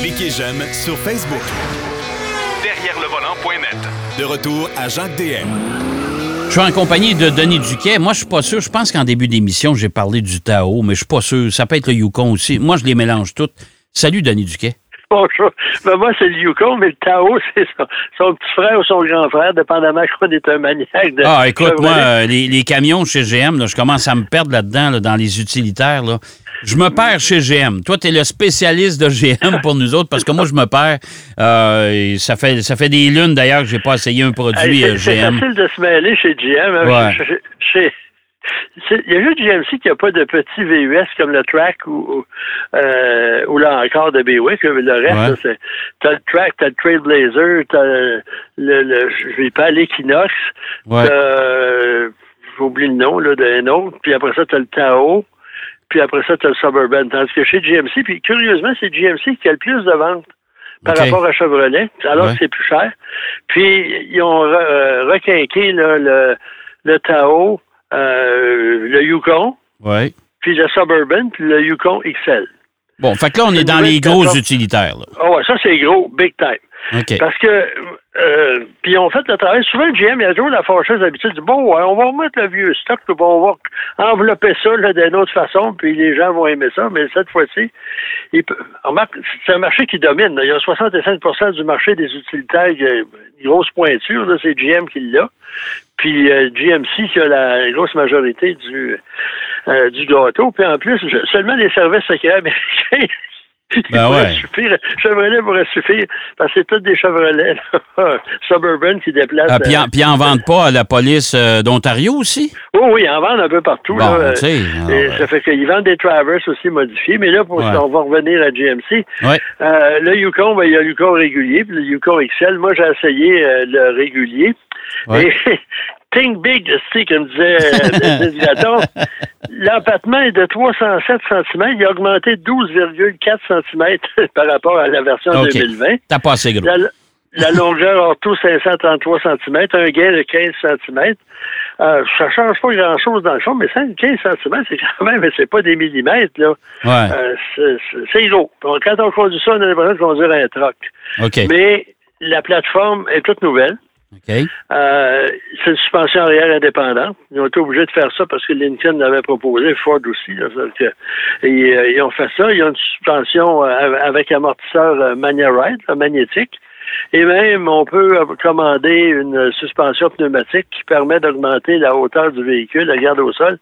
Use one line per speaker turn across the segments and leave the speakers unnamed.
Cliquez j'aime sur Facebook. Derrière le volant.net. De retour à Jacques DM.
Je suis en compagnie de Denis Duquet. Moi, je suis pas sûr. Je pense qu'en début d'émission, j'ai parlé du Tao, mais je suis pas sûr. Ça peut être le Yukon aussi. Moi, je les mélange toutes. Salut, Denis Duquet.
Bonjour. Ben, moi, c'est le Yukon, mais le Tao, c'est son, son petit frère ou son grand frère, dépendamment qu'on est un maniaque. De
Ah, écoute, moi, euh, les, les camions chez GM, là, je commence à me perdre là-dedans, là, dans les utilitaires. Là. Je me perds chez GM. Toi, tu es le spécialiste de GM pour nous autres, parce que moi, je me perds. Euh, ça, fait, ça fait des lunes, d'ailleurs, que j'ai pas essayé un produit
c'est-
euh,
c'est
GM.
facile de se mêler chez GM. hein.
Ouais.
Chez- Il y a juste GMC qui n'a pas de petits VUS comme le Track ou, euh, ou là encore de Buick. Le reste,
Ouais.
t'as le Track, t'as le Trailblazer, t'as le, le, le- je vais pas l'Equinox,
Ouais.
j'oublie le nom là, d'un autre, puis après ça, t'as le Tao, puis après ça, t'as le Suburban. Tandis que chez GMC, puis curieusement, c'est GMC qui a le plus de ventes par rapport à Chevrolet, alors
Ouais.
que c'est plus cher. Puis, ils ont re- euh, requinqué là, le, le Tao, euh, le Yukon,
Ouais.
puis le Suburban, puis le Yukon XL.
Bon, fait que là, on est dans les gros utilitaires.
Ah ouais, ça, c'est gros, big time. Parce que, euh, puis on fait le travail. Souvent, le GM, il a toujours la fâcheuse habitude. de, Bon, on va remettre le vieux stock, puis on va envelopper ça d'une autre façon, puis les gens vont aimer ça. Mais cette fois-ci, c'est un marché qui domine. Il y a 65% du marché des utilitaires, euh, grosse pointure, c'est GM qui l'a. Puis euh, GMC qui a la grosse majorité du, euh, du gâteau. Puis en plus, seulement les services secrets américains. ils
Ben ouais.
suffire. Chevrolet pourrait suffire. Parce que c'est tous des Chevrolets là, Suburban qui déplacent.
Ah, puis,
euh,
en, puis en vendent pas à la police euh, d'Ontario aussi?
oui, oui, ils en vendent un peu partout.
Bon,
là, euh,
alors,
et
euh,
ça fait qu'ils vendent des Traverse aussi modifiés. Mais là, pour
Ouais.
on va revenir à GMC.
Ouais.
Euh, le Yukon, ben, il y a le Yukon régulier, puis le Yukon XL. Moi, j'ai essayé euh, le régulier.
Ouais.
Et Think Big, tu comme disait euh, l'empattement est de 307 cm. Il a augmenté de 12,4 cm par rapport à la version
OK.
2020.
T'as pas assez gros.
La, la longueur ortho 533 cm, un gain de 15 cm. Euh, ça change pas grand-chose dans le fond, mais 5, 15 cm, c'est quand même, c'est pas des millimètres, là.
Ouais.
Euh, c'est- gros. Donc, quand on conduit ça, on a l'impression de conduire un truck.
OK.
Mais la plateforme est toute nouvelle.
OK?
Euh, c'est une suspension arrière indépendante. Ils ont été obligés de faire ça parce que Lincoln l'avait proposé, Ford aussi. euh, ils ont fait ça. Ils ont une suspension euh, avec amortisseur euh, Magnaride, là, magnétique. Et même, on peut commander une suspension pneumatique qui permet d'augmenter la hauteur du véhicule, la garde au sol,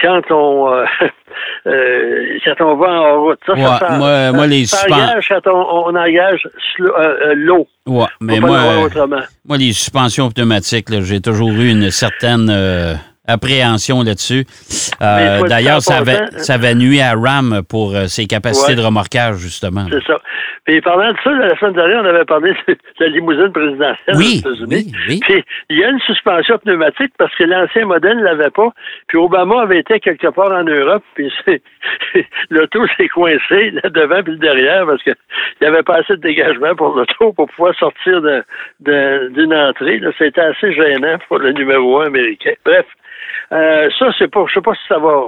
quand on euh, euh, quand on va en route. Ça, ça,
Ouais,
ça-
moi- moi, les
ça engage quand on, on engage euh, l'eau.
Ouais, mais moi, moi, les suspensions pneumatiques, j'ai toujours eu une certaine appréhension là-dessus. Euh, D'ailleurs, ça
passant-
ça avait nuit à RAM pour euh, ses capacités
Ouais.
de remorquage, justement.
C'est ça. Puis parlant de ça, la semaine dernière, on avait parlé de la limousine présidentielle
Oui,
aux États-Unis.
oui,
il y a une suspension pneumatique parce que l'ancien modèle ne l'avait pas. Puis Obama avait été quelque part en Europe, puis l'auto s'est coincé devant puis le derrière parce qu'il n'y avait pas assez de dégagement pour l'auto pour pouvoir sortir de- de- d'une entrée. C'était assez gênant pour le numéro un américain. Bref, euh, ça, c'est pas, je sais pas si ça va.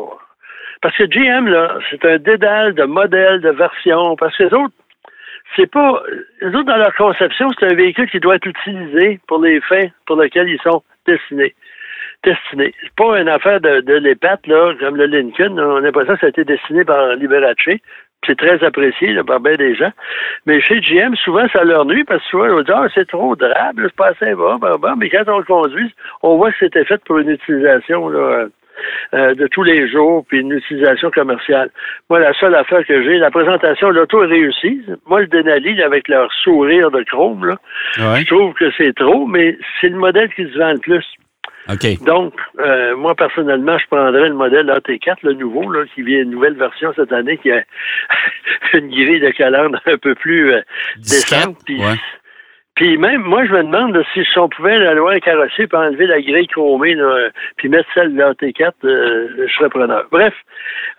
Parce que GM, là, c'est un dédale de modèles, de versions, parce que les autres, c'est pas. Les autres, dans leur conception, c'est un véhicule qui doit être utilisé pour les fins pour lesquels ils sont destinés. Destinés. C'est pas une affaire de, de l'épate, là, comme le Lincoln. On a l'impression que ça a été destiné par Liberace. C'est très apprécié là, par bien des gens. Mais chez GM, souvent, ça leur nuit parce que souvent, on dit Ah, c'est trop drabe, c'est pas assez bas, bas. Mais quand on le conduit, on voit que c'était fait pour une utilisation là, euh, euh, de tous les jours, puis une utilisation commerciale. Moi, la seule affaire que j'ai, la présentation, l'auto est réussie. Moi, le Denali, avec leur sourire de chrome, là,
Ouais.
je trouve que c'est trop, mais c'est le modèle qui se vend le plus. Donc, euh, moi, personnellement, je prendrais le modèle AT4, le nouveau, là, qui vient une nouvelle version cette année, qui a une grille de calandre un peu plus euh, décente. Puis,
ouais.
puis même, moi, je me demande là, si on pouvait la loi carrosser puis enlever la grille chromée, là, puis mettre celle de l'AT4, euh, je serais preneur. Bref,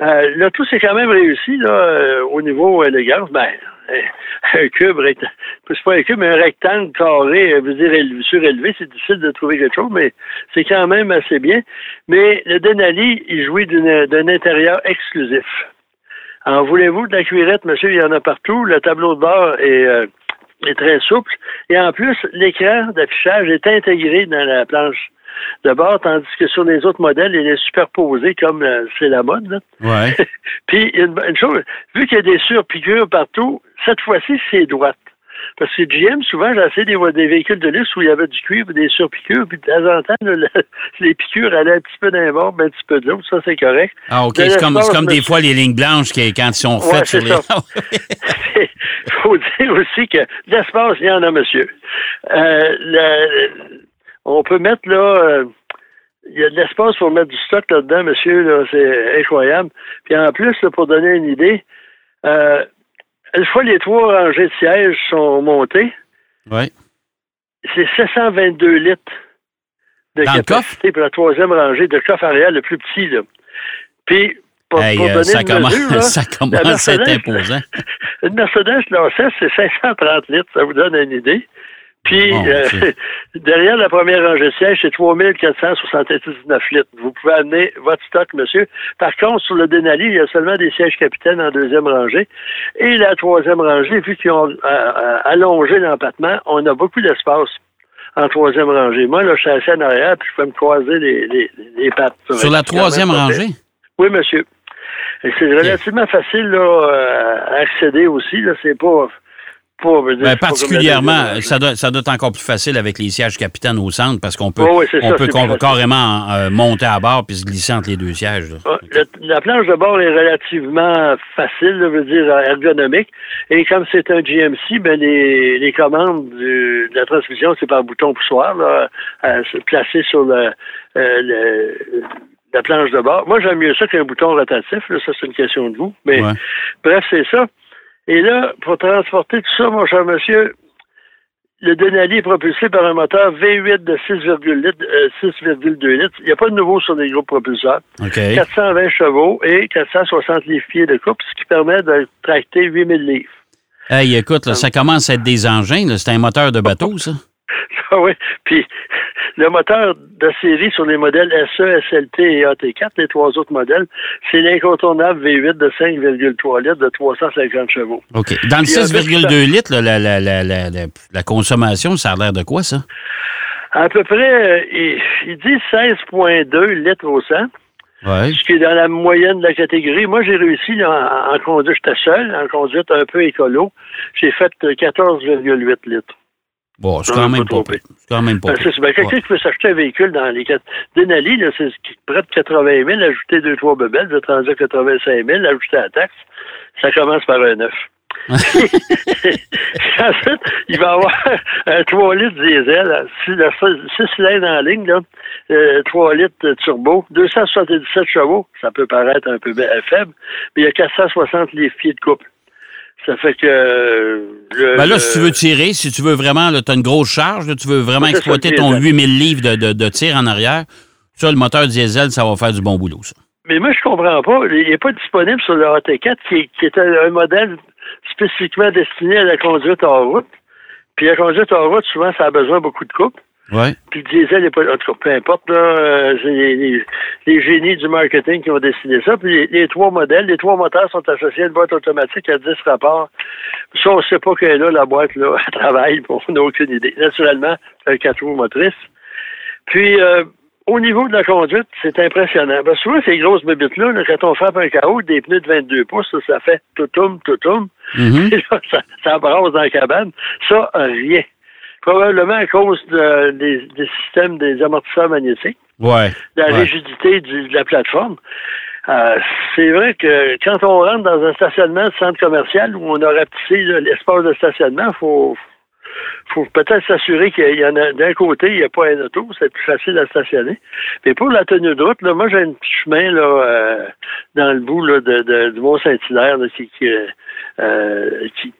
euh, le tout, c'est quand même réussi là, euh, au niveau élégance. Ben, un cube, c'est pas un cube, mais un rectangle carré, veut dire élevé- surélevé, c'est difficile de trouver quelque chose, mais c'est quand même assez bien. Mais le Denali, il jouit d'un intérieur exclusif. En voulez-vous de la cuirette, monsieur, il y en a partout. Le tableau de bord est, euh, est très souple. Et en plus, l'écran d'affichage est intégré dans la planche de bord, tandis que sur les autres modèles, il est superposé comme euh, c'est la mode. Là.
Ouais.
Puis, une, une chose, vu qu'il y a des surpiqûres partout, cette fois-ci, c'est droite. Parce que GM, souvent, j'ai essayé des, des véhicules de luxe où il y avait du cuivre, des surpiqûres, puis de temps en temps, les piqûres allaient un petit peu d'un bord, mais un petit peu de l'autre. Ça, c'est correct.
Ah, OK. C'est comme, des fois les lignes blanches qui, quand ils sont
Ouais,
faites sur les.
Il faut dire aussi que l'espace, il y en a, monsieur. Euh, le- on peut mettre là. euh, il y a de l'espace pour mettre du stock là-dedans, monsieur, là, c'est incroyable. Puis en plus, là, pour donner une idée, euh, une fois les trois rangées de sièges sont montées, c'est 722 litres de
Dans
capacité pour la troisième rangée de coffre arrière le plus petit. Là. Puis, pour,
Hey,
pour
euh,
donner
ça
une
commence,
mesure, là,
ça commence à être imposant.
Une Mercedes S, c'est 530 litres, ça vous donne une idée. Puis,
Mon
euh, derrière la première rangée de siège, c'est 3479 litres. Vous pouvez amener votre stock, monsieur. Par contre, sur le Denali, il y a seulement des sièges capitaines en deuxième rangée. Et la troisième rangée, vu qu'ils ont euh, euh, allongé l'empattement, on a beaucoup d'espace en troisième rangée. Moi, là, je suis assis en arrière, puis je peux me croiser les, les, les pattes.
Sur la troisième rangée?
Oui, monsieur. C'est relativement facile là, à accéder aussi. Là. C'est pas. Pas, dire,
Ben,
pas
particulièrement, ça doit, ça doit être encore plus facile avec les sièges capitaines au centre parce qu'on peut,
oui,
on
ça,
peut carrément euh, monter à bord puis se glisser entre les deux sièges.
le- la planche de bord est relativement facile, je veux dire ergonomique. Et comme c'est un GMC, ben les, les commandes du- de la transmission, c'est par bouton poussoir, là, à se placer sur le, euh, le- la planche de bord. Moi, j'aime mieux ça qu'un bouton rotatif. Là, ça, c'est une question de vous. Mais
Ouais.
bref, c'est ça. Et là, pour transporter tout ça, mon cher monsieur, le Denali est propulsé par un moteur V8 de 6,2 litres, euh, 6,2 litres. Il n'y a pas de nouveau sur les gros propulseurs.
OK.
420 chevaux et 460 livres-pieds de coupe, ce qui permet de tracter 8000 livres.
Hey, écoute, là, ça commence à être des engins. C'est un moteur de bateau, ça?
Ah oui. Puis le moteur de série sur les modèles SE, SLT et AT4, les trois autres modèles, c'est l'incontournable V8 de 5,3 litres de 350 chevaux.
OK. Dans le
Puis, euh,
6,2 litres, là, la, la, la, la, consommation, ça a l'air de quoi, ça?
À peu près, euh, dit 16,2 litres au 100.
Oui.
ce qui est dans la moyenne de la catégorie. Moi, j'ai réussi là, en, en conduite, j'étais seul, en conduite un peu écolo. J'ai fait euh, 14,8 litres.
Bon, c'est quand
pas
même pas. C'est quand même pas
c'est. Ben, quelqu'un
Ouais.
qui peut s'acheter un véhicule dans les quatre. Denali, là, c'est près de 80 000, ajouter deux, trois bebelles, vous êtes rendu à 85 000, ajouter la taxe. Ça commence par un 9. Ensuite, il va avoir un 3 litres diesel, hein, six, le seul- six cylindres en ligne, là, euh, 3 litres turbo, 277 chevaux, ça peut paraître un peu faible, mais il y a 460 livres-pieds de couple. Ça fait que... le-
Ben là,
le-
si tu veux tirer, si tu veux vraiment, tu as une grosse charge, là, tu veux vraiment
ça,
exploiter ton
diesel.
8000 livres de, de, de tir en arrière, ça, le moteur diesel, ça va faire du bon boulot, ça.
Mais moi, je comprends pas. Il n'est pas disponible sur le AT4, qui est, qui est un, modèle spécifiquement destiné à la conduite hors route. Puis la conduite hors route, souvent, ça a besoin beaucoup de coupe.
Oui.
Puis le diesel n'est pas. En tout cas, peu importe, là, euh, c'est les, les- les génies du marketing qui ont dessiné ça. Puis les, les trois modèles, les trois moteurs sont associés à une boîte automatique à 10 rapports. Ça, on ne sait pas qu'elle est là, la boîte, là, elle travaille, on n'a aucune idée. Naturellement, c'est un 4 roues motrices. Puis, euh, au niveau de la conduite, c'est impressionnant. Souvent, ces grosses bébites-là, là, quand on frappe un chaos, des pneus de 22 pouces, ça fait toutoum, toutoum. Et là, ça, ça brasse dans la cabane. Ça, rien. Probablement à cause de- des, des systèmes des amortisseurs magnétiques,
Ouais.
de la
Ouais.
rigidité du- de la plateforme. Euh, c'est vrai que quand on rentre dans un stationnement de centre commercial où on a rapetissé l'espace de stationnement, faut faut peut-être s'assurer qu'il y en a d'un côté, il n'y a pas un auto, c'est plus facile à stationner. Mais pour la tenue de route, là, moi j'ai un petit chemin là, euh, dans le bout là, de, de- du Mont-Saint-Hilaire là, qui, qui, euh, qui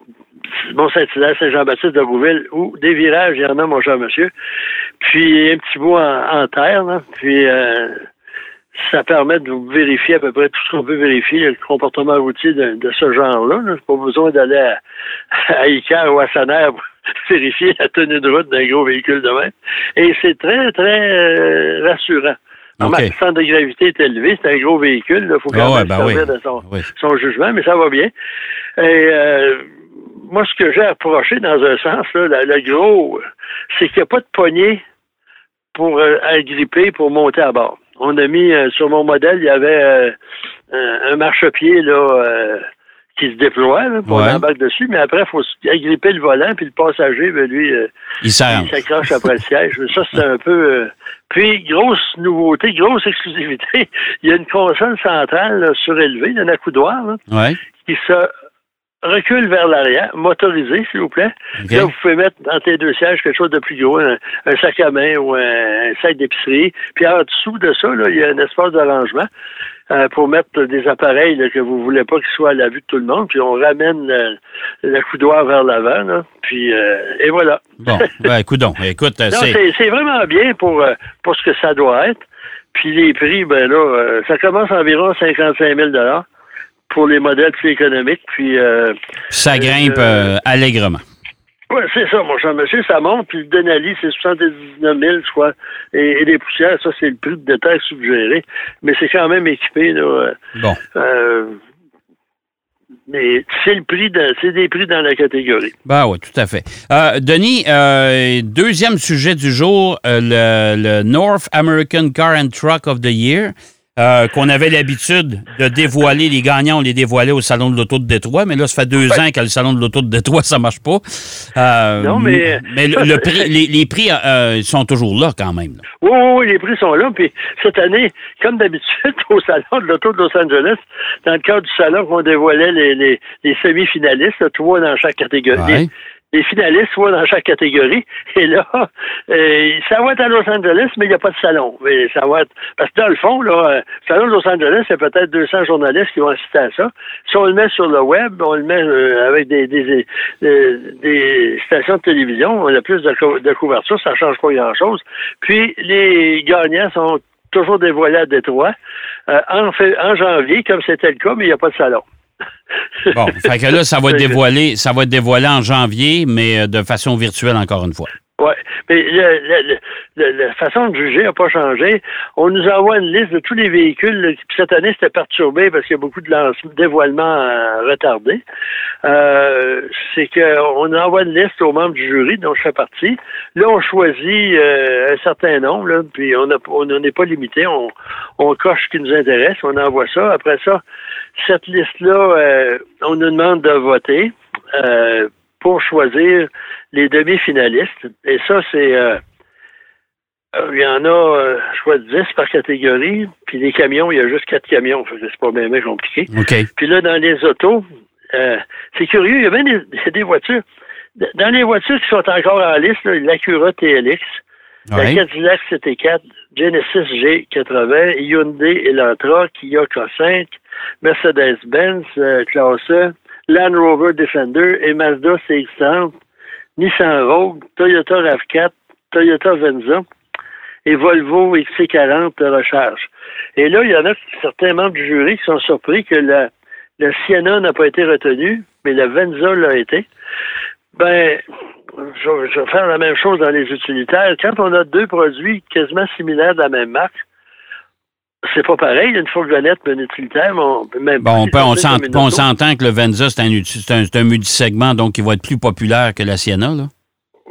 Mont-Saint-Hilaire, Saint-Jean-Baptiste de Rouville, où des virages, il y en a, mon cher monsieur. Puis un petit bout en, en terre, là, puis euh, ça permet de vous vérifier à peu près tout ce qu'on peut vérifier, le comportement routier de, de ce genre-là. là. Pas besoin d'aller à, à Icar ou à Saner pour vérifier la tenue de route d'un gros véhicule de même. Et c'est très, très euh, rassurant. Okay. Le centre de gravité est élevé, c'est un gros véhicule. Il faut quand ah même ben servir de son, jugement, mais ça va bien. Et euh, moi, ce que j'ai approché dans un sens, là, le gros, c'est qu'il n'y a pas de poignée pour euh, agripper, pour monter à bord. On a mis, euh, sur mon modèle, il y avait euh, un, marchepied là, qui se déploie pour ouais. embarque dessus, mais après, il faut agripper le volant, puis le passager, ben, lui,
il
s'accroche après le siège. Ça, c'est un peu... puis, grosse nouveauté, grosse exclusivité, il y a une console centrale surélevée, d'un accoudoir, là, qui se recule vers l'arrière, motorisé, s'il vous plaît. Là, vous pouvez mettre dans tes deux sièges quelque chose de plus gros, un, sac à main ou un, sac d'épicerie. Puis en dessous de ça, là, il y a un espace d'arrangement euh, pour mettre des appareils que vous voulez pas qu'ils soient à la vue de tout le monde. Puis on ramène le, coudoir vers l'avant. Puis euh, et voilà.
Bon, ben, écoute, écoute,
euh, c'est vraiment bien pour, pour ce que ça doit être. Puis les prix, ben là, ça commence à environ 55 000 pour les modèles plus économiques. Puis, euh,
ça grimpe euh, euh, allègrement.
Oui, c'est ça, mon cher monsieur, ça monte. Puis le Denali, c'est 79 000, je crois. Et, les poussières, ça, c'est le prix de détail suggéré. Mais c'est quand même équipé, là.
Bon.
mais c'est le prix c'est des prix dans la catégorie.
Ben oui, tout à fait. Denis, deuxième sujet du jour, le, le, North American Car and Truck of the Year. Euh, qu'on avait l'habitude de dévoiler. Les gagnants, on les dévoilait au Salon de l'Auto de Détroit, mais là, ça fait deux ans que le Salon de l'Auto de Détroit, ça marche pas.
Euh, non, mais...
Mais le, prix, les, prix euh, sont toujours là quand même.
Oui, oui, oui, les prix sont là. Puis cette année, comme d'habitude, au Salon de l'Auto de Los Angeles, dans le cadre du salon, on dévoilait les, les, semi-finalistes, trois dans chaque catégorie les finalistes soit dans chaque catégorie. Et là, euh, ça va être à Los Angeles, mais il n'y a pas de salon. Mais ça va être parce que dans le fond, là, le euh, salon de Los Angeles, c'est peut-être 200 journalistes qui vont assister à ça. Si on le met sur le web, on le met euh, avec des, des, des, stations de télévision, on a plus de, couverture, ça change pas grand-chose. Puis les gagnants sont toujours dévoilés à Détroit en, en janvier, comme c'était le cas, mais il n'y a pas de salon.
Bon, fait que là, ça va être dévoilé, ça va être dévoilé en janvier, mais euh, de façon virtuelle encore une fois.
Oui, mais la façon de juger n'a pas changé. On nous envoie une liste de tous les véhicules. Cette année, c'était perturbé parce qu'il y a beaucoup de dévoilements euh, retardés. Euh, c'est qu'on envoie une liste aux membres du jury dont je fais partie. Là, on choisit un certain nombre, puis on n'est pas limité. On, on coche ce qui nous intéresse, on envoie ça. Après ça, cette liste-là, euh, on nous demande de voter euh, pour choisir les demi-finalistes. Et ça, c'est... Euh, il y en a, je crois, 10 par catégorie. Puis les camions, il y a juste quatre camions. C'est pas bien, compliqué. Puis là, dans les autos, c'est curieux, il y a même des, voitures. Dans les voitures qui sont encore en liste, l'Acura TLX, la Cadillac CT4, Genesis G80, Hyundai Elantra, Kia K5, Mercedes-Benz euh, classe e, Land Rover Defender et Mazda CX-30, Nissan Rogue, Toyota RAV4, Toyota Venza et Volvo XC40 de recharge. Et là, il y en a certains membres du jury qui sont surpris que la, la Sienna n'a pas été retenue, mais la Venza l'a été. Ben, je, vais faire la même chose dans les utilitaires. Quand on a deux produits quasiment similaires de la même marque, c'est pas pareil, une fourgonnette et un utilitaire, mais
on, bon, on, on s'entend que le Venza, c'est un, un, un multisegment, donc il va être plus populaire que la Sienna, là?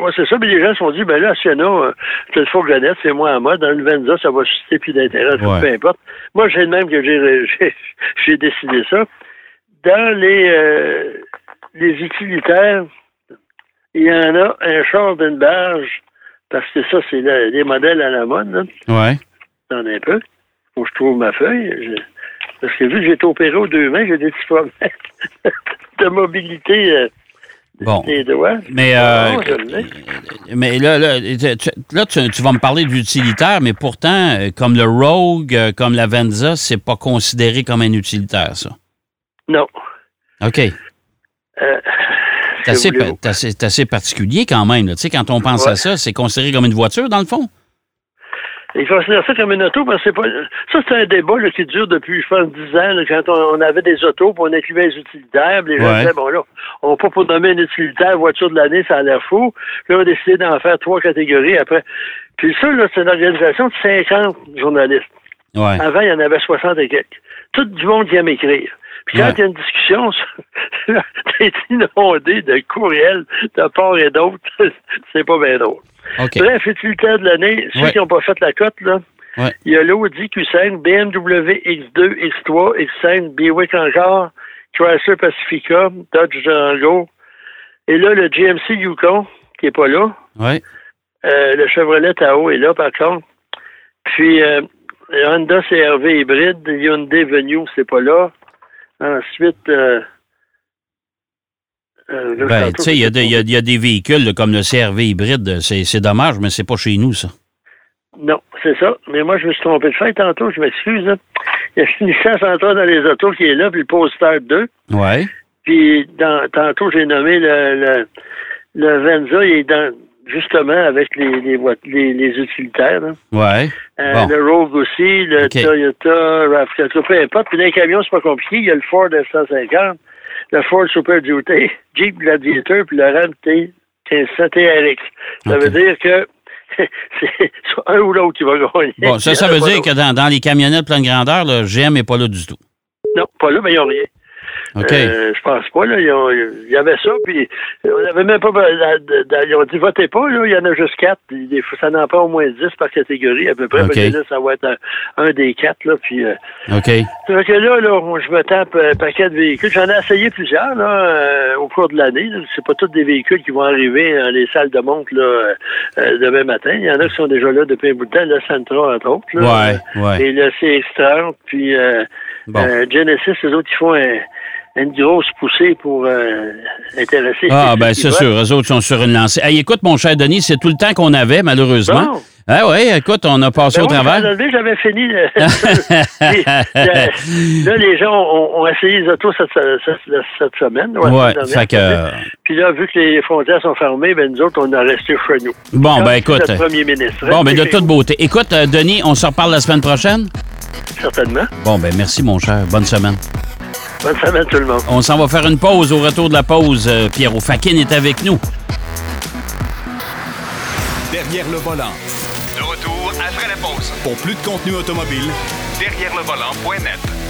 Oui, c'est ça, mais les gens se sont dit, ben là, la Sienna, euh, c'est une fourgonnette, c'est moins à mode. Dans le Venza, ça va susciter plus d'intérêt, peu importe. Moi, j'ai le même que j'ai décidé ça. Dans les, euh, les utilitaires, il y en a un char d'une barge, parce que ça, c'est les modèles à la mode. Là.
Ouais.
T'en un peu je trouve ma feuille. parce que vu que j'ai été opéré aux deux mains, j'ai des petits problèmes de mobilité. Euh,
bon.
Des doigts.
Mais, euh, mais là, là, tu, vas me parler d'utilitaire, mais pourtant, euh, comme le Rogue, comme la Venza, c'est pas considéré comme un utilitaire, ça.
Non.
OK. c'est assez, particulier quand même. Tu sais, quand on pense à ça, c'est considéré comme une voiture, dans le fond?
Ils considèrent ça comme une auto parce que c'est pas. Ça, c'est un débat qui dure depuis, je pense, 10 ans, quand on, avait des autos, puis on écrivait les utilitaires, les gens disaient, bon là, on va pas pour nommer un utilitaire voiture de l'année, ça a l'air fou. Puis on a décidé d'en faire trois catégories après. Puis ça, là, c'est une organisation de 50 journalistes Avant, il y en avait 60 et quelques. Tout du monde vient m'écrire. Puis quand il y a une discussion, t'es inondé de courriels de part et d'autre. c'est pas bien drôle. Bref, utilitaire de l'année, ceux qui n'ont pas fait la cote, là, il y a l'Audi Q5, BMW X2, X3, X5, Buick encore, Chrysler Pacifica, Dodge Durango. Et là, le GMC Yukon, qui n'est pas là.
Oui.
Euh, le Chevrolet Tahoe est là, par contre. Puis, euh, Honda CRV hybride, Hyundai Venue, c'est pas là. Ensuite, euh,
euh ben, tu sais, il y, a des véhicules comme le CRV hybride. C'est dommage, mais c'est pas chez nous, ça.
Non, c'est ça. Mais moi, je me suis trompé de fait tantôt, je m'excuse. Il y a une licence en dans les autos qui est là, puis le Polestar 2.
Ouais.
Puis dans, tantôt, j'ai nommé le, le, le Venza, il est dans justement avec les, les, les, utilitaires. Là.
Ouais.
Euh, le Rogue aussi, le Toyota RAV4, peu importe. Puis dans les camions, c'est pas compliqué. Il y a le Ford F-150, le Ford Super Duty, Jeep Gladiator, puis le Ram T1500 TRX. Ça veut dire que c'est un ou l'autre qui va gagner.
Bon, ça, ça veut dire que dans, dans, les camionnettes pleine grandeur, le GM n'est pas là du tout.
Non, pas là, mais ils n'ont rien.
Euh,
je pense pas. Là, il y avait ça, puis on n'avait même pas. Ils ont dit votez pas, là, il y en a juste quatre. ça n'en pas au moins dix par catégorie, à peu près.
Okay.
Là, ça va être un, des quatre. Là, puis, euh,
OK.
Donc là, là, je me tape un paquet de véhicules. J'en ai essayé plusieurs là, euh, au cours de l'année. C'est pas tous des véhicules qui vont arriver dans les salles de montre là, demain matin. Il y en a qui sont déjà là depuis un bout de temps. Le Sentra, entre autres.
Là,
ouais, ouais. Et le CX-30, puis Genesis, les autres, ils font un une grosse poussée pour euh, intéresser.
Ah, ben c'est sûr, eux autres sont sur une lancée. Hey, écoute, mon cher Denis, c'est tout le temps qu'on avait, malheureusement. Bon. Ah oui, écoute, on a passé
ben
au travail.
J'avais fini. là, les gens ont, essayé les autos cette, cette, semaine.
Ouais, fait que...
Puis là, vu que les frontières sont fermées, ben nous autres, on a resté chez nous.
Bon, ben écoute.
premier ministre.
Bon, ben de toute beauté. Écoute, euh, Denis, on se reparle la semaine prochaine?
Certainement.
Bon, ben merci, mon cher. Bonne semaine.
Bonne semaine tout le monde.
On s'en va faire une pause. Au retour de la pause, euh, Pierrot Fakin est avec nous.
Derrière le volant. De retour après la pause. Pour plus de contenu automobile, derrière le volant.net.